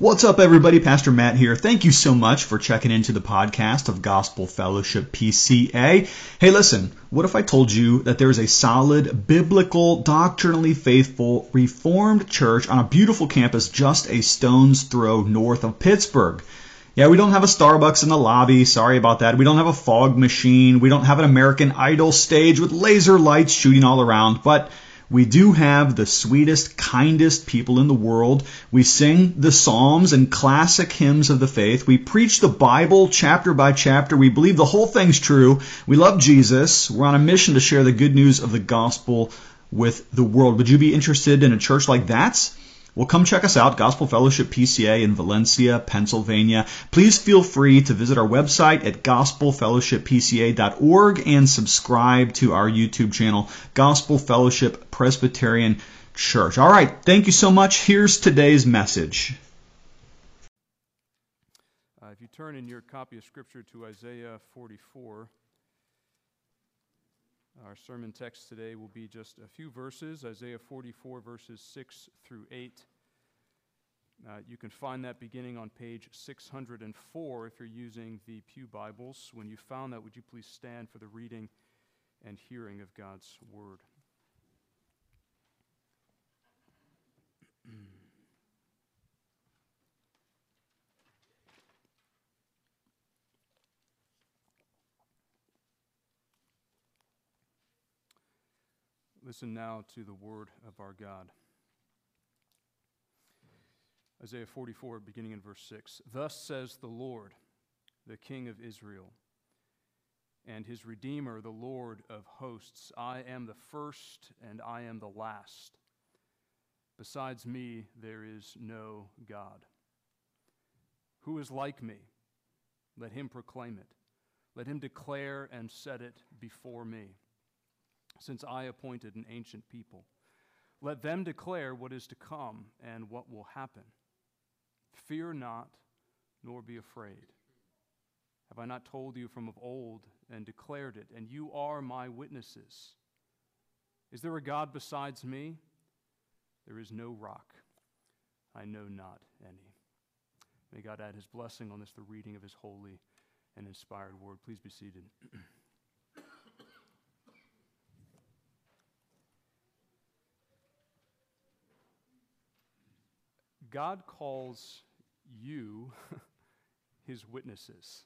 What's up, everybody? Pastor Matt here. Thank you so much for checking into the podcast of Gospel Fellowship PCA. Hey, listen, what if I told you that there is a solid, biblical, doctrinally faithful, reformed church on a beautiful campus just a stone's throw north of Pittsburgh? Yeah, we don't have a Starbucks in the lobby. Sorry about that. We don't have a fog machine. We don't have an American Idol stage with laser lights shooting all around. But we do have the sweetest, kindest people in the world. We sing the Psalms and classic hymns of the faith. We preach the Bible chapter by chapter. We believe the whole thing's true. We love Jesus. We're on a mission to share the good news of the gospel with the world. Would you be interested in a church like that? Well, come check us out, Gospel Fellowship PCA in Valencia, Pennsylvania. Please feel free to visit our website at gospelfellowshippca.org and subscribe to our YouTube channel, Gospel Fellowship Presbyterian Church. All right, thank you so much. Here's today's message. Uh, if you turn in your copy of Scripture to Isaiah 44, our sermon text today will be just a few verses Isaiah 44, verses 6 through 8. Uh, you can find that beginning on page 604 if you're using the Pew Bibles. When you found that, would you please stand for the reading and hearing of God's Word? Listen now to the word of our God. Isaiah 44, beginning in verse 6. Thus says the Lord, the King of Israel, and his Redeemer, the Lord of hosts I am the first and I am the last. Besides me, there is no God. Who is like me? Let him proclaim it. Let him declare and set it before me since I appointed an ancient people. Let them declare what is to come and what will happen. Fear not, nor be afraid. Have I not told you from of old and declared it, and you are my witnesses? Is there a God besides me? There is no rock. I know not any. May God add his blessing on this, the reading of his holy and inspired word. Please be seated. God calls you his witnesses.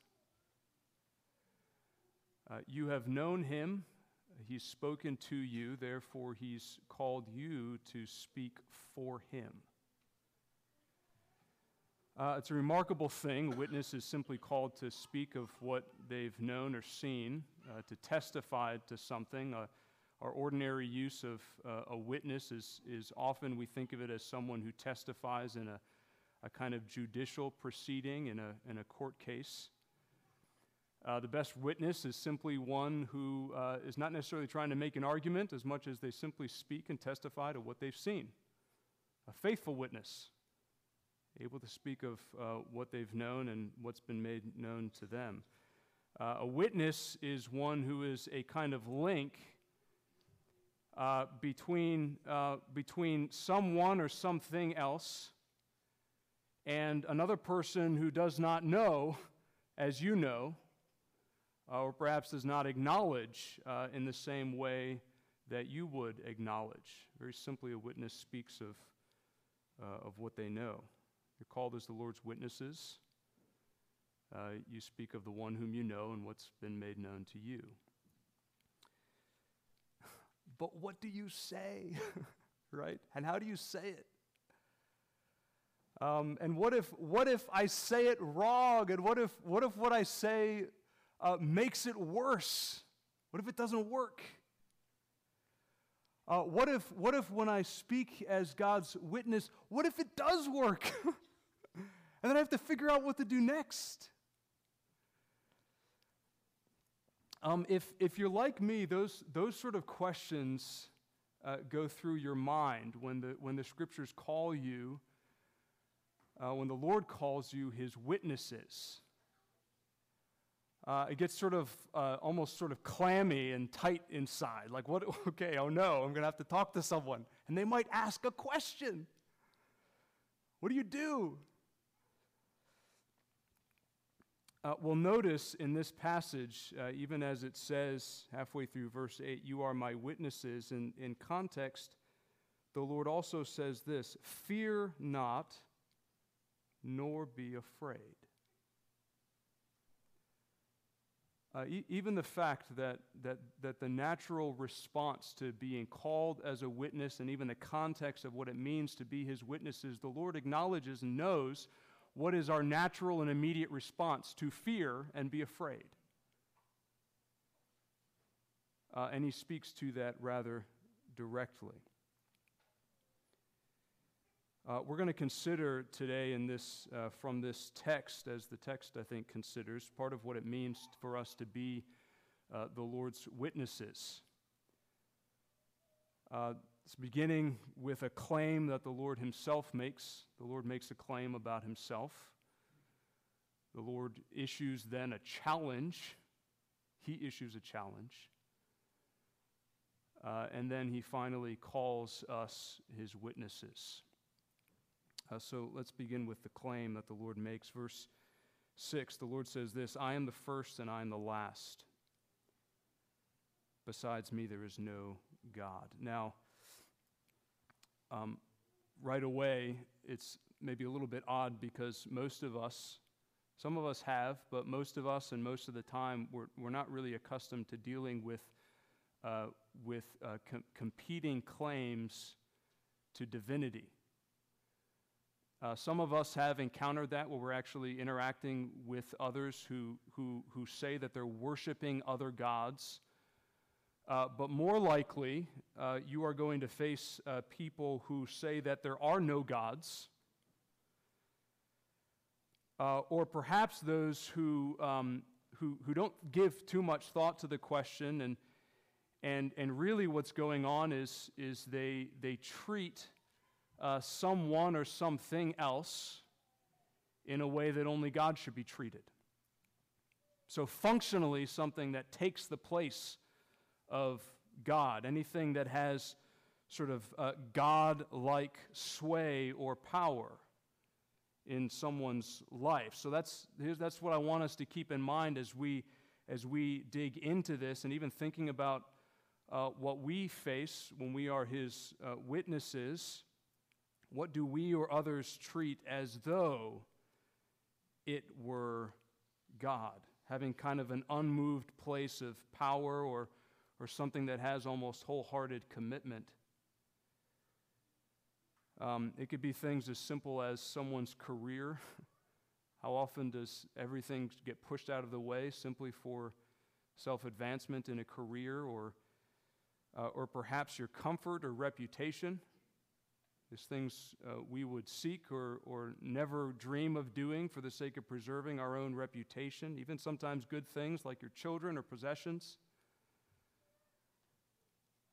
Uh, you have known him, he's spoken to you, therefore, he's called you to speak for him. Uh, it's a remarkable thing. A witness is simply called to speak of what they've known or seen, uh, to testify to something. Our ordinary use of uh, a witness is, is often we think of it as someone who testifies in a, a kind of judicial proceeding in a, in a court case. Uh, the best witness is simply one who uh, is not necessarily trying to make an argument as much as they simply speak and testify to what they've seen. A faithful witness, able to speak of uh, what they've known and what's been made known to them. Uh, a witness is one who is a kind of link uh, between, uh, between someone or something else and another person who does not know, as you know, uh, or perhaps does not acknowledge uh, in the same way that you would acknowledge. Very simply, a witness speaks of, uh, of what they know. You're called as the Lord's witnesses. Uh, you speak of the one whom you know and what's been made known to you. But what do you say? right? And how do you say it? Um, and what if, what if I say it wrong? And what if, what if what I say uh, makes it worse? What if it doesn't work? Uh, what, if, what if when I speak as God's witness, what if it does work? and then I have to figure out what to do next. Um, if, if you're like me, those, those sort of questions uh, go through your mind when the, when the scriptures call you, uh, when the Lord calls you his witnesses. Uh, it gets sort of uh, almost sort of clammy and tight inside. Like, what? Okay, oh no, I'm going to have to talk to someone. And they might ask a question. What do you do? Uh, well, notice in this passage, uh, even as it says halfway through verse 8, you are my witnesses, in, in context, the Lord also says this Fear not, nor be afraid. Uh, e- even the fact that, that, that the natural response to being called as a witness and even the context of what it means to be his witnesses, the Lord acknowledges and knows what is our natural and immediate response to fear and be afraid. Uh, and he speaks to that rather directly. Uh, we're going to consider today in this, uh, from this text, as the text I think considers, part of what it means for us to be uh, the Lord's witnesses. It's beginning with a claim that the Lord Himself makes. The Lord makes a claim about Himself. The Lord issues then a challenge. He issues a challenge. Uh, and then He finally calls us His witnesses. Uh, so let's begin with the claim that the Lord makes. Verse 6 the Lord says this I am the first and I am the last. Besides me, there is no God. Now, um, right away, it's maybe a little bit odd because most of us, some of us have, but most of us and most of the time, we're, we're not really accustomed to dealing with, uh, with uh, com- competing claims to divinity. Uh, some of us have encountered that where we're actually interacting with others who, who, who say that they're worshiping other gods uh, but more likely, uh, you are going to face uh, people who say that there are no gods, uh, or perhaps those who, um, who, who don't give too much thought to the question, and, and, and really what's going on is, is they, they treat uh, someone or something else in a way that only God should be treated. So, functionally, something that takes the place of God, anything that has sort of God like sway or power in someone's life. So that's, that's what I want us to keep in mind as we, as we dig into this and even thinking about uh, what we face when we are His uh, witnesses. What do we or others treat as though it were God? Having kind of an unmoved place of power or or something that has almost wholehearted commitment. Um, it could be things as simple as someone's career. How often does everything get pushed out of the way simply for self advancement in a career or, uh, or perhaps your comfort or reputation? These things uh, we would seek or, or never dream of doing for the sake of preserving our own reputation, even sometimes good things like your children or possessions.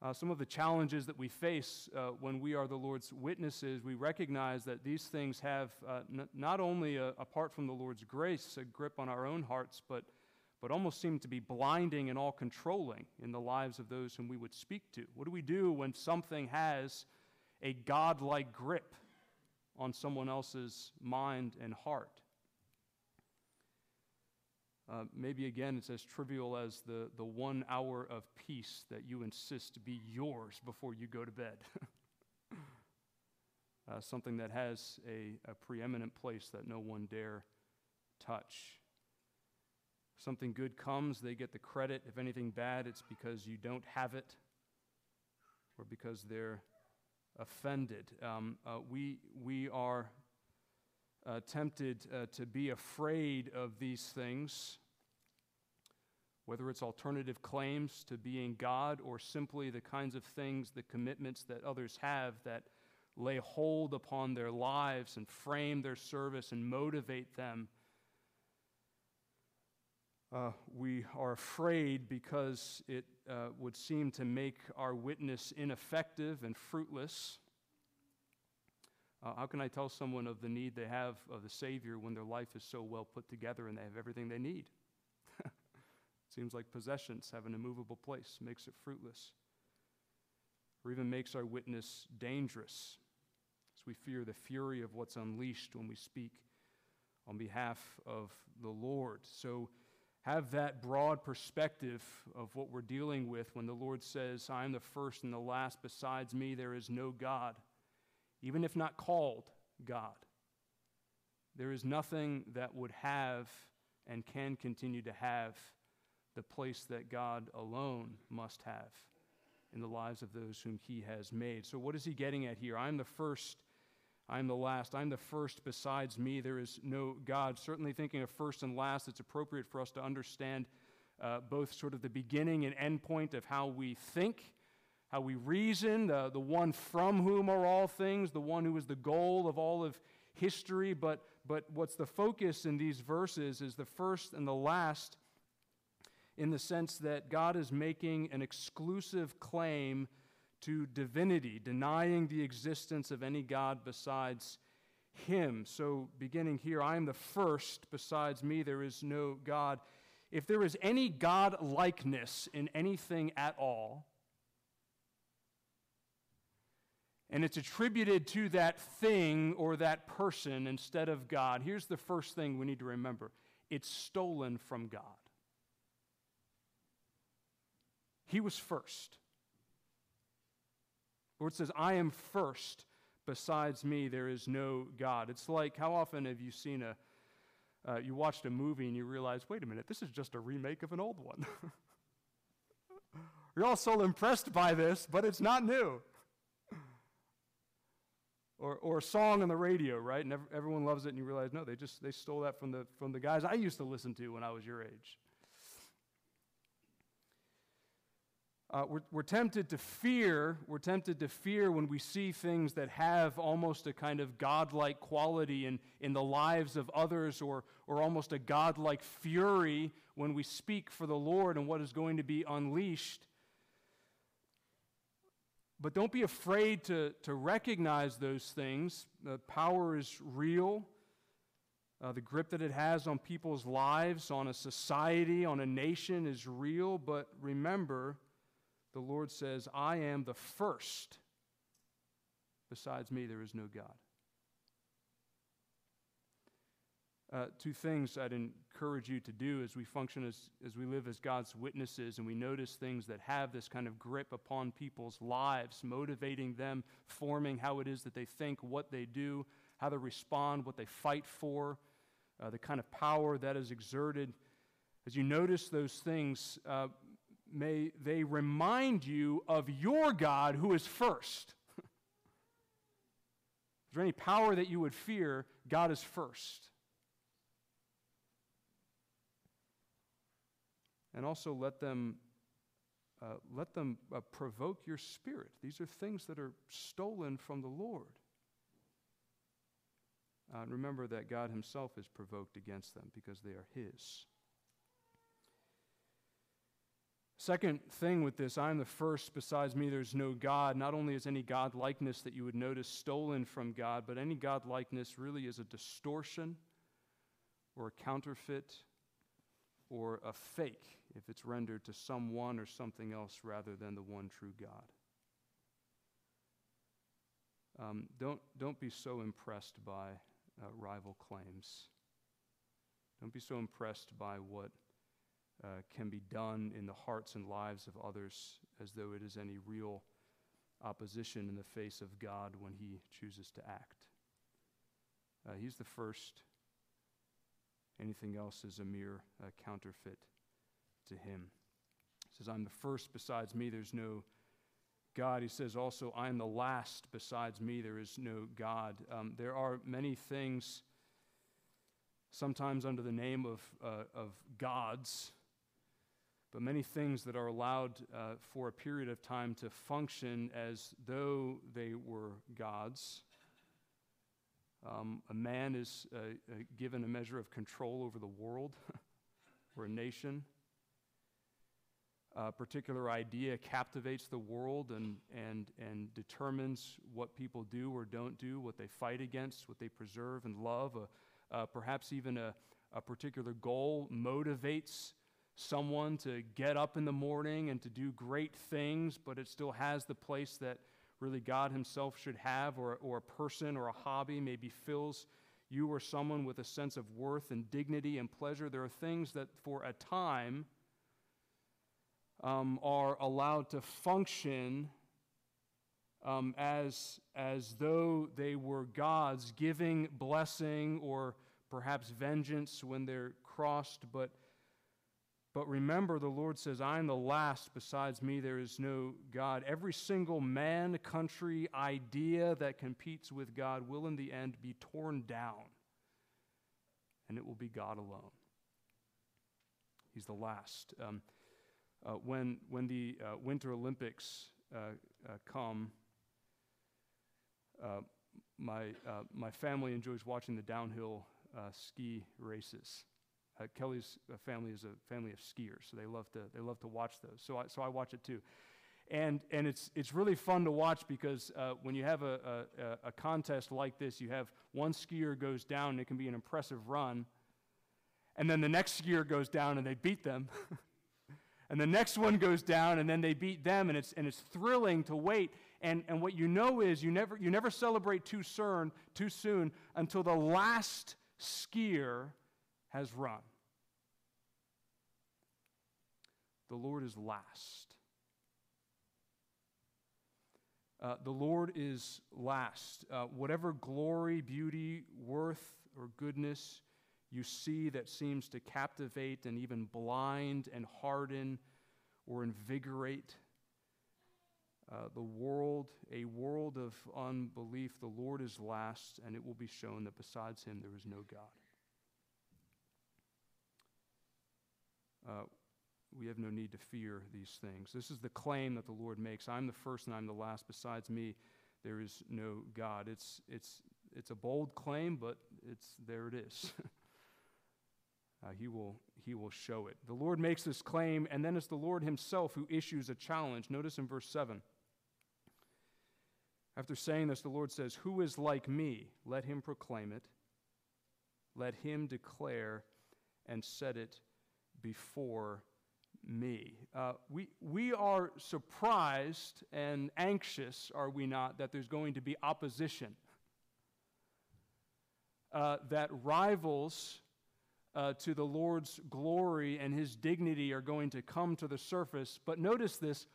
Uh, some of the challenges that we face uh, when we are the Lord's witnesses, we recognize that these things have uh, n- not only, a, apart from the Lord's grace, a grip on our own hearts, but, but almost seem to be blinding and all controlling in the lives of those whom we would speak to. What do we do when something has a God-like grip on someone else's mind and heart? Uh, maybe again, it's as trivial as the, the one hour of peace that you insist be yours before you go to bed. uh, something that has a, a preeminent place that no one dare touch. Something good comes, they get the credit. If anything bad, it's because you don't have it or because they're offended. Um, uh, we, we are uh, tempted uh, to be afraid of these things, whether it's alternative claims to being God or simply the kinds of things, the commitments that others have that lay hold upon their lives and frame their service and motivate them. Uh, we are afraid because it uh, would seem to make our witness ineffective and fruitless. Uh, how can I tell someone of the need they have of the Savior when their life is so well put together and they have everything they need? Seems like possessions have an immovable place, makes it fruitless, or even makes our witness dangerous as we fear the fury of what's unleashed when we speak on behalf of the Lord. So have that broad perspective of what we're dealing with when the Lord says, I am the first and the last. Besides me, there is no God, even if not called God. There is nothing that would have and can continue to have the place that God alone must have in the lives of those whom he has made. So, what is he getting at here? I'm the first, I'm the last. I'm the first. Besides me, there is no God. Certainly, thinking of first and last, it's appropriate for us to understand uh, both sort of the beginning and end point of how we think, how we reason, the, the one from whom are all things, the one who is the goal of all of history. But, but what's the focus in these verses is the first and the last in the sense that God is making an exclusive claim to divinity, denying the existence of any God besides him. So, beginning here, I am the first, besides me, there is no God. If there is any God likeness in anything at all, and it's attributed to that thing or that person instead of God, here's the first thing we need to remember it's stolen from God. He was first. The Lord says, I am first. Besides me, there is no God. It's like, how often have you seen a, uh, you watched a movie and you realize, wait a minute, this is just a remake of an old one. You're all so impressed by this, but it's not new. Or, or a song on the radio, right? And everyone loves it, and you realize, no, they just they stole that from the, from the guys I used to listen to when I was your age. Uh, we're, we're tempted to fear, we're tempted to fear when we see things that have almost a kind of godlike quality in, in the lives of others, or, or almost a godlike fury when we speak for the Lord and what is going to be unleashed. But don't be afraid to, to recognize those things. The power is real. Uh, the grip that it has on people's lives, on a society, on a nation is real. But remember, the Lord says, I am the first. Besides me, there is no God. Uh, two things I'd encourage you to do as we function as, as we live as God's witnesses and we notice things that have this kind of grip upon people's lives, motivating them, forming how it is that they think, what they do, how they respond, what they fight for, uh, the kind of power that is exerted. As you notice those things, uh, may they remind you of your God who is first. is there any power that you would fear? God is first. And also let them, uh, let them uh, provoke your spirit. These are things that are stolen from the Lord. Uh, remember that God Himself is provoked against them because they are His. Second thing with this, I am the first, besides me there's no God. Not only is any God likeness that you would notice stolen from God, but any God likeness really is a distortion or a counterfeit or a fake if it's rendered to someone or something else rather than the one true God. Um, don't, don't be so impressed by uh, rival claims. Don't be so impressed by what uh, can be done in the hearts and lives of others as though it is any real opposition in the face of God when He chooses to act. Uh, he's the first. Anything else is a mere uh, counterfeit to Him. He says, I'm the first, besides me, there's no God. He says also, I am the last, besides me, there is no God. Um, there are many things, sometimes under the name of, uh, of gods, but many things that are allowed uh, for a period of time to function as though they were gods. Um, a man is uh, uh, given a measure of control over the world or a nation. A particular idea captivates the world and, and, and determines what people do or don't do, what they fight against, what they preserve and love. Uh, perhaps even a, a particular goal motivates someone to get up in the morning and to do great things, but it still has the place that really God Himself should have, or, or a person or a hobby maybe fills you or someone with a sense of worth and dignity and pleasure. There are things that for a time um, are allowed to function um, as, as though they were God's giving blessing or perhaps vengeance when they're crossed. But, but remember, the Lord says, I am the last. Besides me, there is no God. Every single man, country, idea that competes with God will in the end be torn down, and it will be God alone. He's the last. Um, uh, when, when the uh, Winter Olympics uh, uh come, uh, my, uh, my family enjoys watching the downhill ski races. Uh, Kelly's uh, family is a family of skiers, so they love to, they love to watch those. So I, so I watch it too. And, and it's, it's really fun to watch because uh, when you have a, a, a contest like this, you have one skier goes down, and it can be an impressive run, and then the next skier goes down and they beat them. And the next one goes down, and then they beat them, and it's, and it's thrilling to wait. And, and what you know is you never, you never celebrate too soon, too soon until the last skier has run. The Lord is last. Uh, the Lord is last. Uh, whatever glory, beauty, worth, or goodness you see that seems to captivate and even blind and harden or invigorate uh, the world, a world of unbelief, the Lord is last, and it will be shown that besides him there is no God. Uh, we have no need to fear these things. This is the claim that the Lord makes I'm the first and I'm the last. Besides me, there is no God. It's, it's, it's a bold claim, but it's, there it is. uh, he, will, he will show it. The Lord makes this claim, and then it's the Lord himself who issues a challenge. Notice in verse 7. After saying this, the Lord says, Who is like me? Let him proclaim it. Let him declare and set it before me. Uh, we, we are surprised and anxious, are we not, that there's going to be opposition. Uh, that rivals uh, to the Lord's glory and his dignity are going to come to the surface. But notice this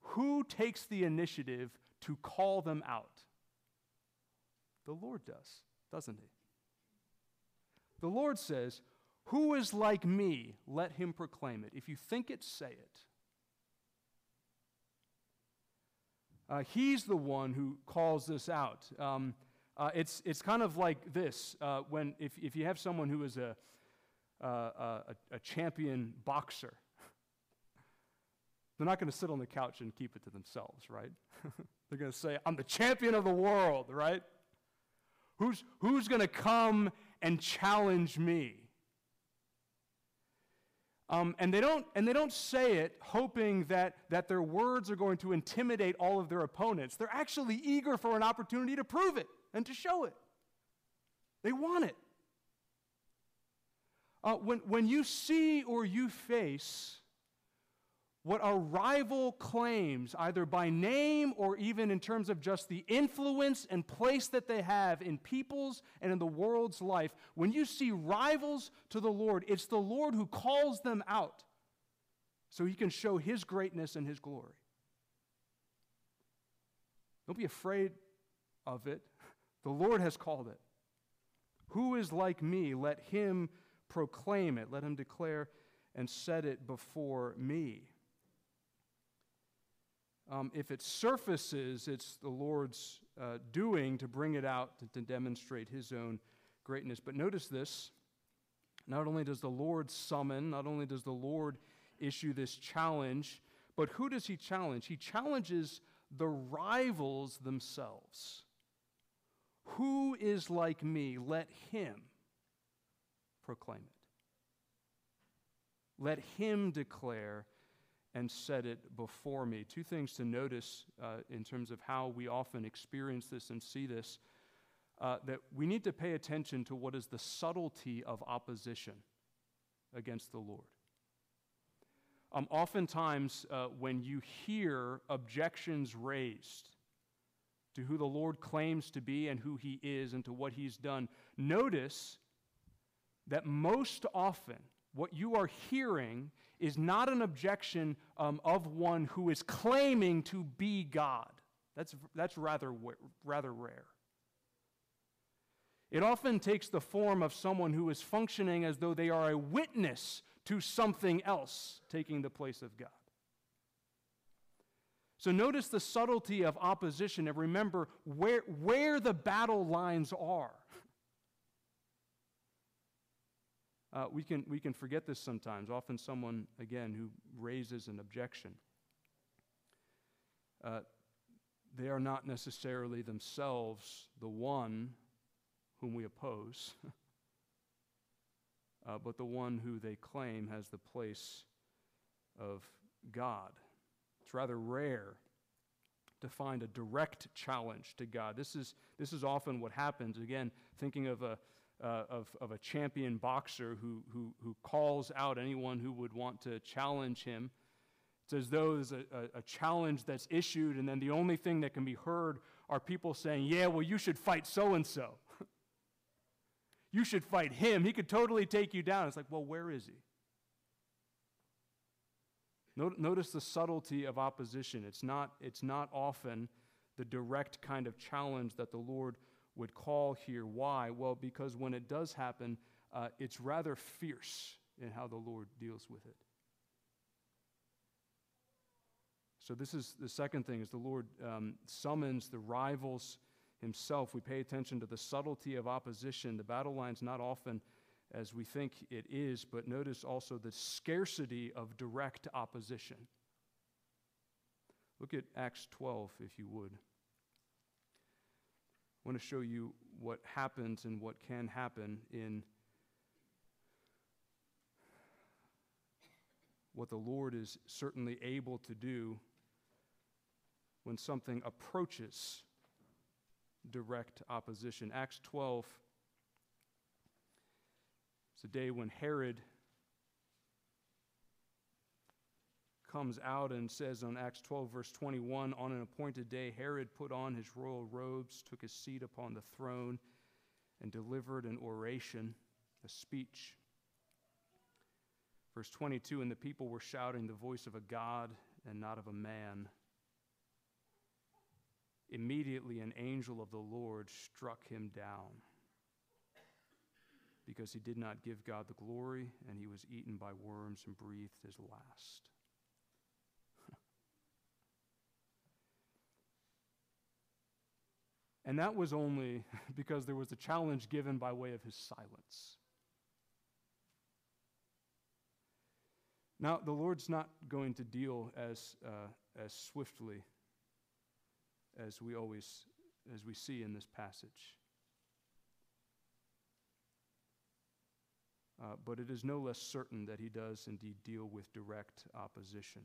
who takes the initiative to call them out? The Lord does, doesn't he? The Lord says, Who is like me? Let him proclaim it. If you think it, say it. Uh, he's the one who calls this out. Um, uh, it's, it's kind of like this uh, when if, if you have someone who is a, uh, a, a champion boxer. They're not going to sit on the couch and keep it to themselves, right? They're going to say, I'm the champion of the world, right? Who's, who's going to come and challenge me? Um, and, they don't, and they don't say it hoping that, that their words are going to intimidate all of their opponents. They're actually eager for an opportunity to prove it and to show it. They want it. Uh, when, when you see or you face what a rival claims, either by name or even in terms of just the influence and place that they have in people's and in the world's life, when you see rivals to the Lord, it's the Lord who calls them out so he can show his greatness and his glory. Don't be afraid of it. The Lord has called it. Who is like me? Let him proclaim it. Let him declare and set it before me. Um, if it surfaces, it's the Lord's uh, doing to bring it out to, to demonstrate his own greatness. But notice this not only does the Lord summon, not only does the Lord issue this challenge, but who does he challenge? He challenges the rivals themselves. Who is like me? Let him proclaim it. Let him declare and set it before me. Two things to notice uh, in terms of how we often experience this and see this uh, that we need to pay attention to what is the subtlety of opposition against the Lord. Um, oftentimes, uh, when you hear objections raised to who the Lord claims to be and who he is and to what he's done, notice that most often what you are hearing is not an objection um, of one who is claiming to be God. That's, that's rather, rather rare. It often takes the form of someone who is functioning as though they are a witness to something else taking the place of God. So notice the subtlety of opposition and remember where, where the battle lines are. Uh, we, can, we can forget this sometimes. Often, someone, again, who raises an objection, uh, they are not necessarily themselves the one whom we oppose, uh, but the one who they claim has the place of God. It's rather rare to find a direct challenge to God. This is, this is often what happens. Again, thinking of a, uh, of, of a champion boxer who, who, who calls out anyone who would want to challenge him. It's as though there's a, a, a challenge that's issued, and then the only thing that can be heard are people saying, Yeah, well, you should fight so and so. You should fight him. He could totally take you down. It's like, well, where is he? Notice the subtlety of opposition. It's not, it's not often the direct kind of challenge that the Lord would call here. Why? Well, because when it does happen, uh, it's rather fierce in how the Lord deals with it. So this is the second thing: is the Lord um, summons the rivals Himself. We pay attention to the subtlety of opposition. The battle line's not often as we think it is, but notice also the scarcity of direct opposition. Look at Acts 12, if you would. I want to show you what happens and what can happen in what the Lord is certainly able to do when something approaches direct opposition. Acts 12, it's a day when Herod comes out and says on Acts 12, verse 21 On an appointed day, Herod put on his royal robes, took his seat upon the throne, and delivered an oration, a speech. Verse 22 And the people were shouting the voice of a God and not of a man. Immediately, an angel of the Lord struck him down because he did not give God the glory, and he was eaten by worms and breathed his last. And that was only because there was a challenge given by way of his silence. Now, the Lord's not going to deal as, uh, as swiftly as we always as we see in this passage. Uh, but it is no less certain that he does indeed deal with direct opposition.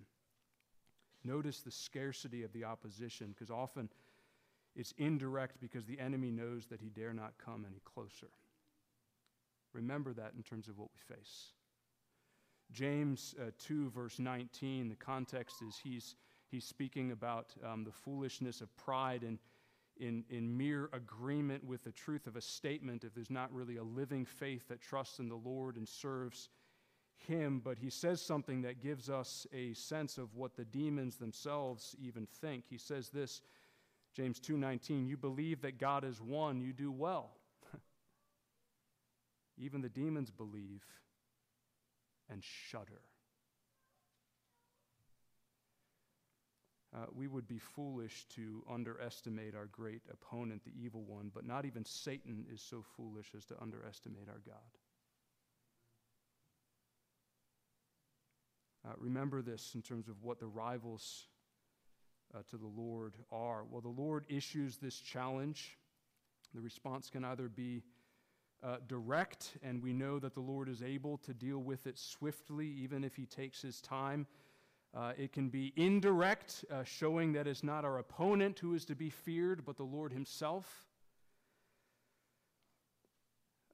Notice the scarcity of the opposition, because often it's indirect because the enemy knows that he dare not come any closer. Remember that in terms of what we face. James uh, 2, verse 19, the context is he's, he's speaking about um, the foolishness of pride and in, in mere agreement with the truth of a statement if there's not really a living faith that trusts in the Lord and serves him but he says something that gives us a sense of what the demons themselves even think he says this James 2:19 You believe that God is one, you do well. Even the demons believe and shudder. Uh, we would be foolish to underestimate our great opponent, the evil one, but not even Satan is so foolish as to underestimate our God. Uh, remember this in terms of what the rivals uh, to the Lord are. Well, the Lord issues this challenge. The response can either be uh, direct, and we know that the Lord is able to deal with it swiftly, even if He takes His time. Uh, it can be indirect, uh, showing that it's not our opponent who is to be feared, but the Lord Himself.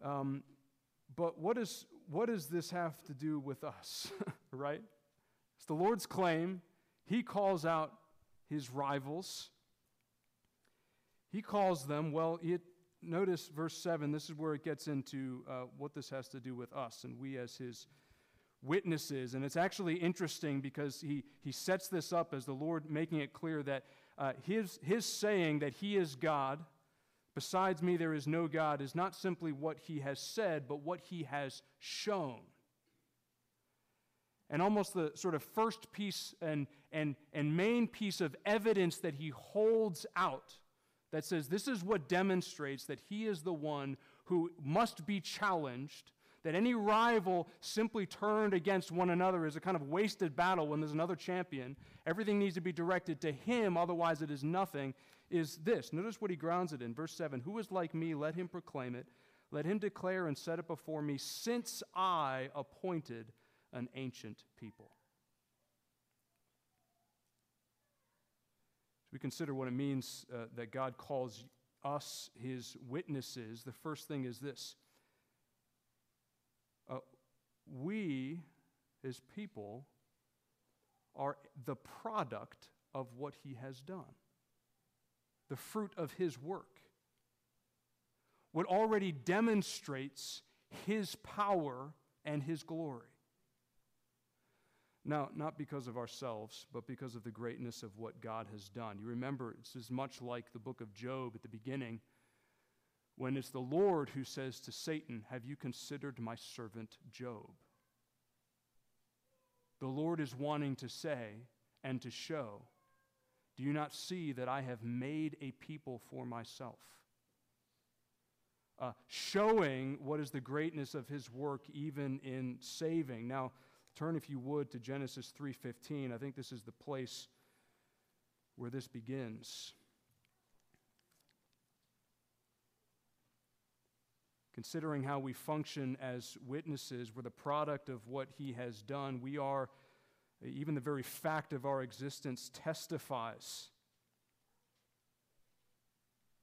Um, but what, is, what does this have to do with us, right? It's the Lord's claim. He calls out his rivals. He calls them, well, it, notice verse 7. This is where it gets into uh, what this has to do with us and we as his witnesses. And it's actually interesting because he, he sets this up as the Lord making it clear that uh, his, his saying that he is God, besides me there is no God, is not simply what he has said, but what he has shown. And almost the sort of first piece and, and, and main piece of evidence that he holds out that says this is what demonstrates that he is the one who must be challenged, that any rival simply turned against one another is a kind of wasted battle when there's another champion. Everything needs to be directed to him, otherwise, it is nothing. Is this. Notice what he grounds it in. Verse 7 Who is like me? Let him proclaim it. Let him declare and set it before me, since I appointed an ancient people. We consider what it means uh, that God calls us his witnesses, the first thing is this uh, we, his people, are the product of what he has done, the fruit of his work. What already demonstrates his power and his glory. Now, not because of ourselves, but because of the greatness of what God has done. You remember, this is much like the book of Job at the beginning, when it's the Lord who says to Satan, Have you considered my servant Job? The Lord is wanting to say and to show, Do you not see that I have made a people for myself? Uh, showing what is the greatness of his work even in saving. Now, Turn, if you would, to Genesis 3:15. I think this is the place where this begins. Considering how we function as witnesses, we're the product of what he has done. We are, even the very fact of our existence testifies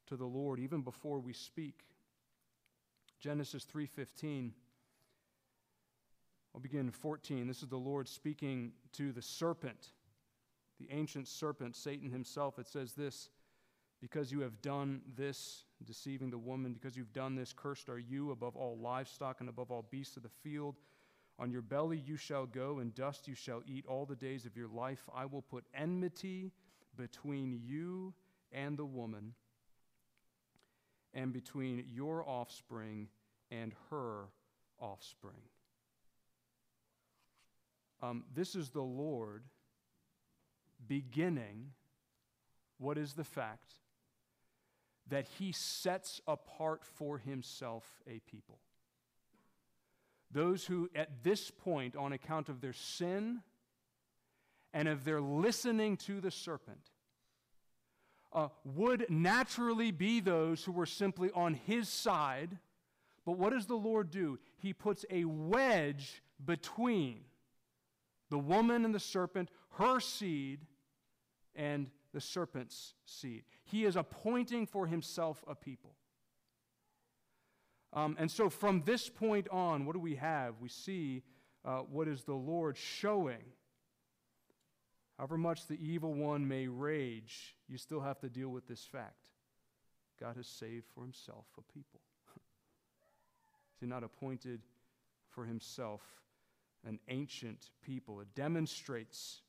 to the Lord even before we speak. Genesis 3:15 I'll begin 14. This is the Lord speaking to the serpent, the ancient serpent, Satan himself. It says this Because you have done this, deceiving the woman, because you've done this, cursed are you above all livestock and above all beasts of the field. On your belly you shall go, and dust you shall eat all the days of your life. I will put enmity between you and the woman, and between your offspring and her offspring. Um, this is the Lord beginning what is the fact that he sets apart for himself a people. Those who, at this point, on account of their sin and of their listening to the serpent, uh, would naturally be those who were simply on his side. But what does the Lord do? He puts a wedge between the woman and the serpent, her seed, and the serpent's seed. He is appointing for himself a people. Um, and so from this point on, what do we have? We see uh, what is the Lord showing. However much the evil one may rage, you still have to deal with this fact. God has saved for himself a people. Is he not appointed for himself an ancient people. It demonstrates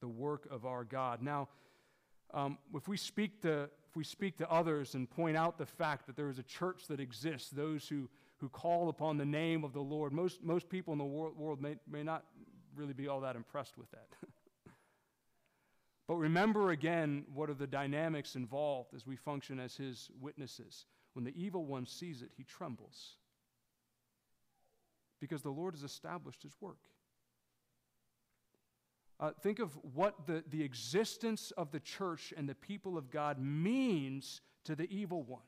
the work of our God. Now, um, if we speak to if we speak to others and point out the fact that there is a church that exists, those who, who call upon the name of the Lord, most, most people in the world, world may, may not really be all that impressed with that. but remember again what are the dynamics involved as we function as his witnesses. When the evil one sees it, he trembles because the Lord has established his work. Uh, think of what the, the existence of the church and the people of God means to the evil one.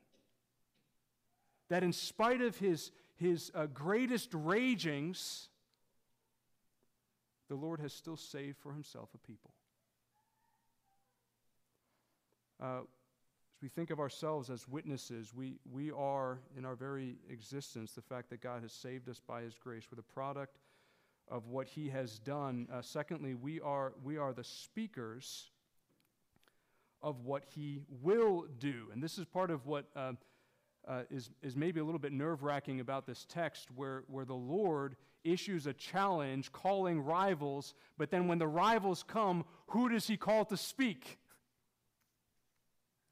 That in spite of his, his uh, greatest ragings, the Lord has still saved for himself a people. Uh, as we think of ourselves as witnesses, we, we are, in our very existence, the fact that God has saved us by His grace. We're the product of what He has done. Uh, secondly, we are, we are the speakers of what he will do. And this is part of what uh, uh, is, is maybe a little bit nerve wracking about this text, where, where the Lord issues a challenge calling rivals, but then when the rivals come, who does he call to speak?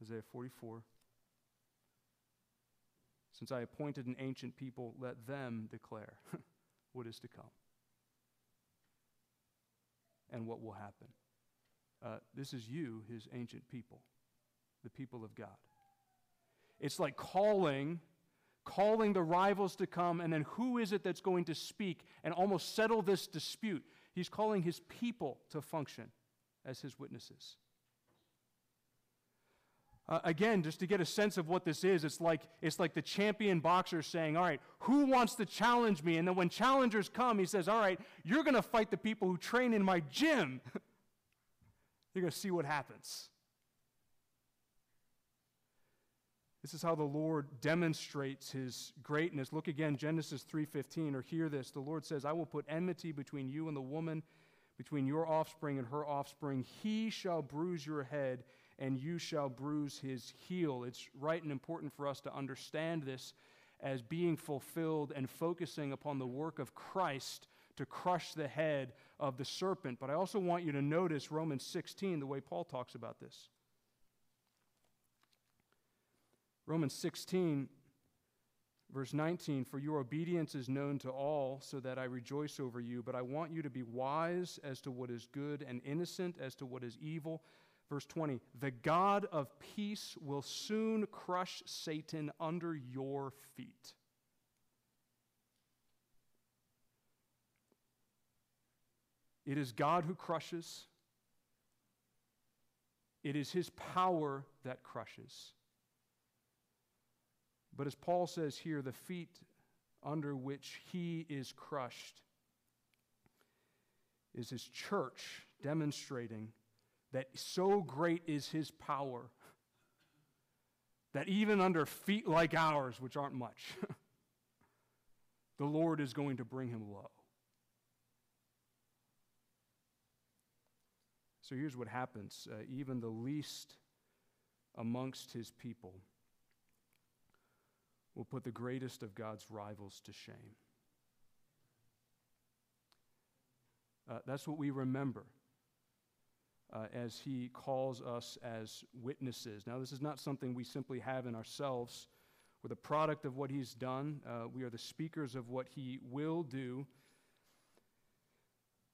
Isaiah 44. Since I appointed an ancient people, let them declare what is to come and what will happen. Uh, this is you, his ancient people, the people of God. It's like calling, calling the rivals to come, and then who is it that's going to speak and almost settle this dispute? He's calling his people to function as his witnesses. Uh, again, just to get a sense of what this is, it's like, it's like the champion boxer saying, All right, who wants to challenge me? And then when challengers come, he says, All right, you're going to fight the people who train in my gym. you're going to see what happens. This is how the Lord demonstrates his greatness. Look again, Genesis 3:15, or hear this. The Lord says, I will put enmity between you and the woman, between your offspring and her offspring. He shall bruise your head and you shall bruise his heel. It's right and important for us to understand this as being fulfilled and focusing upon the work of Christ to crush the head of the serpent. But I also want you to notice Romans 16, the way Paul talks about this. Romans 16, verse 19 For your obedience is known to all, so that I rejoice over you. But I want you to be wise as to what is good and innocent as to what is evil. Verse 20 The God of peace will soon crush Satan under your feet. It is God who crushes. It is his power that crushes. But as Paul says here, the feet under which he is crushed is his church demonstrating that so great is his power that even under feet like ours, which aren't much, the Lord is going to bring him low. So here's what happens uh, even the least amongst his people will put the greatest of God's rivals to shame. Uh, that's what we remember uh, as he calls us as witnesses. Now, this is not something we simply have in ourselves. We're the product of what he's done, uh, we are the speakers of what he will do.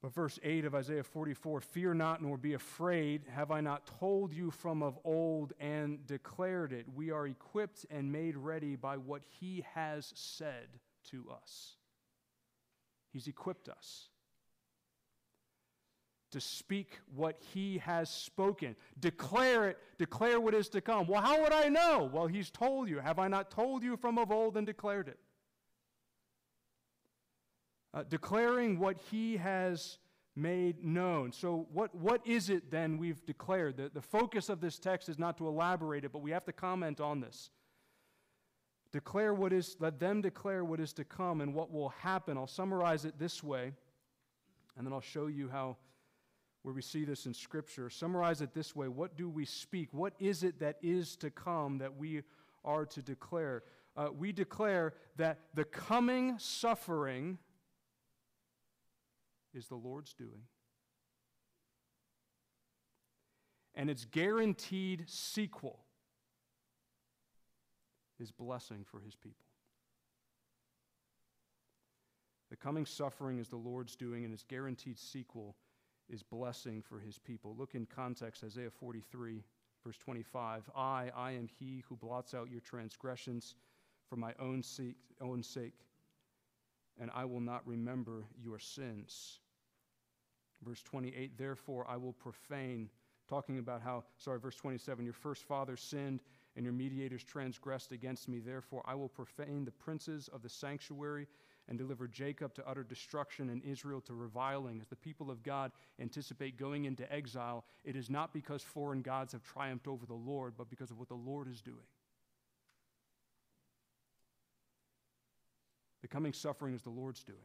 But verse 8 of Isaiah 44 Fear not, nor be afraid. Have I not told you from of old and declared it? We are equipped and made ready by what he has said to us. He's equipped us to speak what he has spoken. Declare it, declare what is to come. Well, how would I know? Well, he's told you. Have I not told you from of old and declared it? Uh, declaring what he has made known. So, what, what is it then we've declared? The, the focus of this text is not to elaborate it, but we have to comment on this. Declare what is, let them declare what is to come and what will happen. I'll summarize it this way, and then I'll show you how where we see this in Scripture. Summarize it this way What do we speak? What is it that is to come that we are to declare? Uh, we declare that the coming suffering is the Lord's doing. And its guaranteed sequel is blessing for his people. The coming suffering is the Lord's doing, and its guaranteed sequel is blessing for his people. Look in context, Isaiah 43, verse 25. I, I am he who blots out your transgressions for my own sake, own sake, and I will not remember your sins. Verse 28, therefore I will profane, talking about how, sorry, verse 27, your first father sinned and your mediators transgressed against me. Therefore I will profane the princes of the sanctuary and deliver Jacob to utter destruction and Israel to reviling. As the people of God anticipate going into exile, it is not because foreign gods have triumphed over the Lord, but because of what the Lord is doing. The coming suffering is the Lord's doing.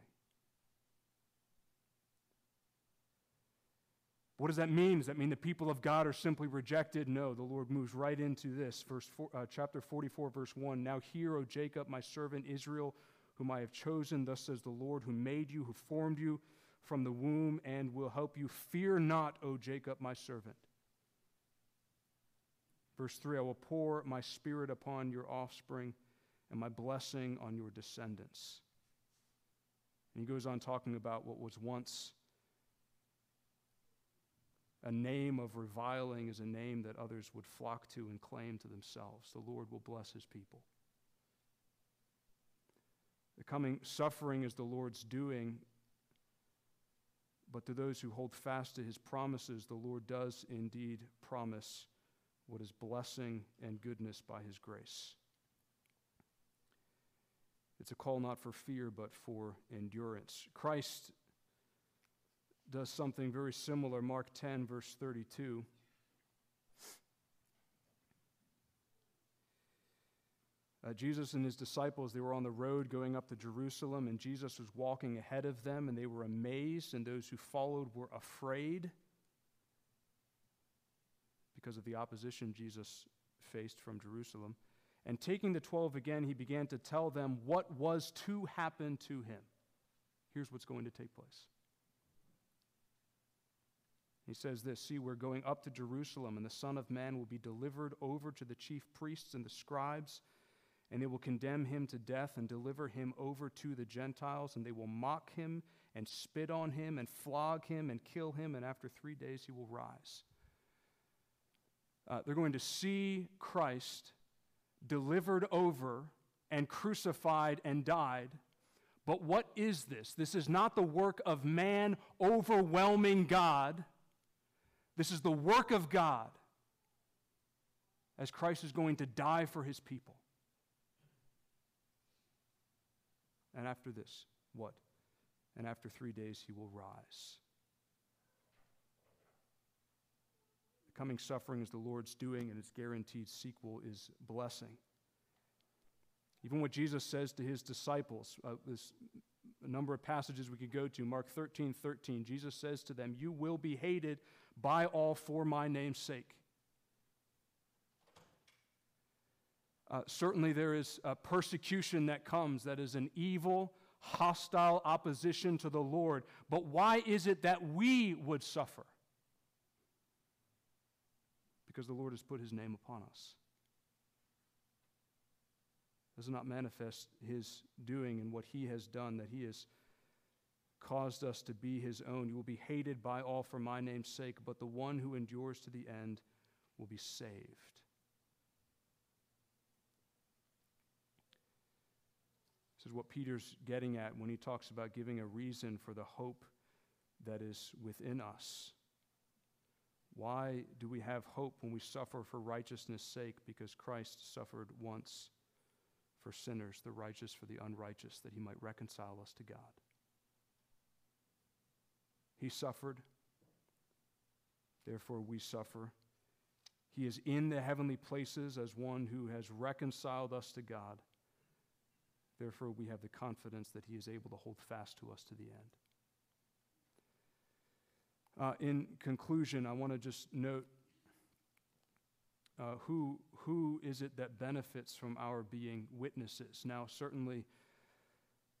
What does that mean? Does that mean the people of God are simply rejected? No, the Lord moves right into this. Verse four, uh, chapter 44, verse 1. Now hear, O Jacob, my servant Israel, whom I have chosen. Thus says the Lord, who made you, who formed you from the womb, and will help you. Fear not, O Jacob, my servant. Verse 3 I will pour my spirit upon your offspring and my blessing on your descendants. And he goes on talking about what was once a name of reviling is a name that others would flock to and claim to themselves. The Lord will bless his people. The coming suffering is the Lord's doing, but to those who hold fast to his promises, the Lord does indeed promise what is blessing and goodness by his grace. It's a call not for fear, but for endurance. Christ does something very similar. Mark 10, verse 32. Uh, Jesus and his disciples, they were on the road going up to Jerusalem, and Jesus was walking ahead of them, and they were amazed, and those who followed were afraid because of the opposition Jesus faced from Jerusalem. And taking the twelve again, he began to tell them what was to happen to him. Here's what's going to take place. He says this See, we're going up to Jerusalem, and the Son of Man will be delivered over to the chief priests and the scribes, and they will condemn him to death and deliver him over to the Gentiles, and they will mock him and spit on him and flog him and kill him, and after three days he will rise. Uh, they're going to see Christ delivered over and crucified and died. But what is this? This is not the work of man overwhelming God. This is the work of God as Christ is going to die for his people. And after this, what? And after three days, he will rise. The coming suffering is the Lord's doing, and its guaranteed sequel is blessing. Even what Jesus says to his disciples, uh, this a number of passages we could go to. Mark 13, 13. Jesus says to them, You will be hated by all for my name's sake. Uh, certainly, there is a persecution that comes that is an evil, hostile opposition to the Lord. But why is it that we would suffer? because the Lord has put his name upon us. Does not manifest his doing and what he has done, that he has caused us to be his own. You will be hated by all for my name's sake, but the one who endures to the end will be saved. This is what Peter's getting at when he talks about giving a reason for the hope that is within us. Why do we have hope when we suffer for righteousness' sake? Because Christ suffered once for sinners, the righteous for the unrighteous, that he might reconcile us to God. He suffered, therefore we suffer. He is in the heavenly places as one who has reconciled us to God. Therefore, we have the confidence that he is able to hold fast to us to the end. Uh, in conclusion, I want to just note uh, who, who is it that benefits from our being witnesses? Now, certainly,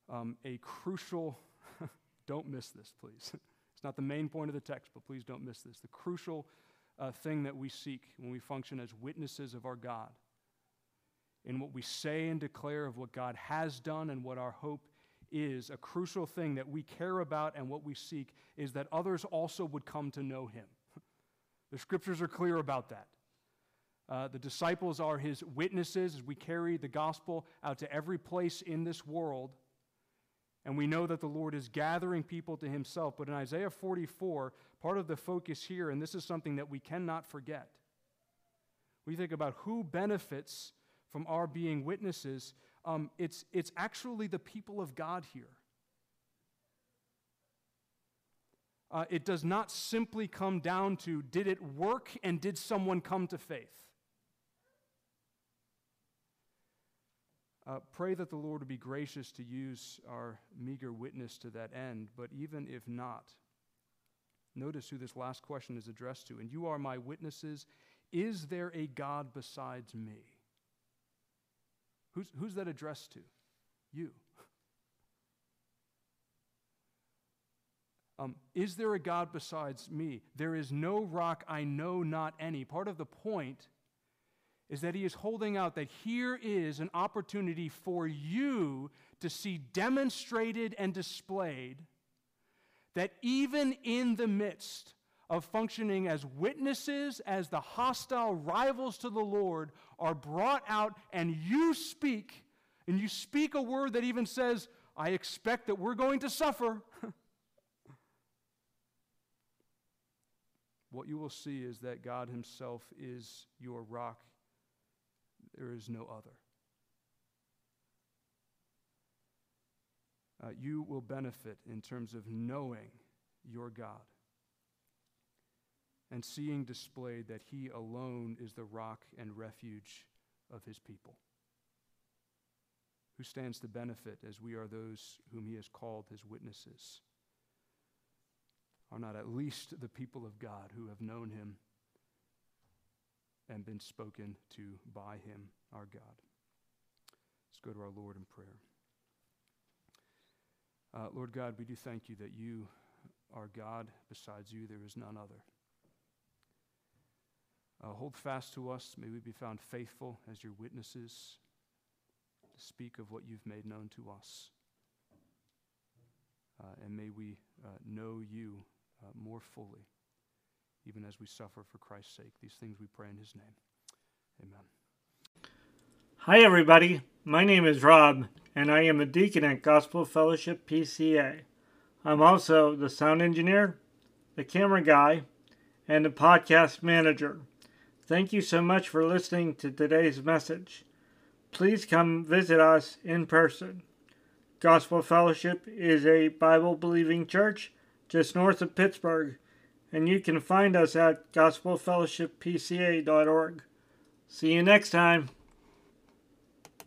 um, a crucial, don't miss this, please. it's not the main point of the text, but please don't miss this. The crucial uh, thing that we seek when we function as witnesses of our God, in what we say and declare of what God has done and what our hope is a crucial thing that we care about and what we seek is that others also would come to know him. the scriptures are clear about that. Uh, the disciples are his witnesses as we carry the gospel out to every place in this world. And we know that the Lord is gathering people to himself. But in Isaiah 44, part of the focus here, and this is something that we cannot forget, we think about who benefits from our being witnesses um, it's, it's actually the people of God here. Uh, it does not simply come down to did it work and did someone come to faith? Uh, pray that the Lord would be gracious to use our meager witness to that end, but even if not, Notice who this last question is addressed to. And you are my witnesses. Is there a God besides me? Who's, who's that addressed to? You. Um, is there a God besides me? There is no rock, I know not any. Part of the point is that he is holding out that here is an opportunity for you to see demonstrated and displayed that even in the midst of functioning as witnesses, as the hostile rivals to the Lord are brought out, and you speak, and you speak a word that even says, I expect that we're going to suffer. what you will see is that God Himself is your rock. There is no other. Uh, you will benefit in terms of knowing your God and seeing displayed that He alone is the rock and refuge of His people. Who stands to benefit as we are those whom He has called His witnesses? Are not at least the people of God who have known Him and been spoken to by Him, our God. Let's go to our Lord in prayer. Uh, Lord God, we do thank you that you are God. Besides you, there is none other. Uh, hold fast to us. May we be found faithful as your witnesses to speak of what you've made known to us. Uh, and may we uh, know you uh, more fully, even as we suffer for Christ's sake. These things we pray in his name. Amen. Hi, everybody. My name is Rob, and I am a deacon at Gospel Fellowship PCA. I'm also the sound engineer, the camera guy, and the podcast manager. Thank you so much for listening to today's message. Please come visit us in person. Gospel Fellowship is a Bible believing church just north of Pittsburgh, and you can find us at gospelfellowshippca.org. See you next time.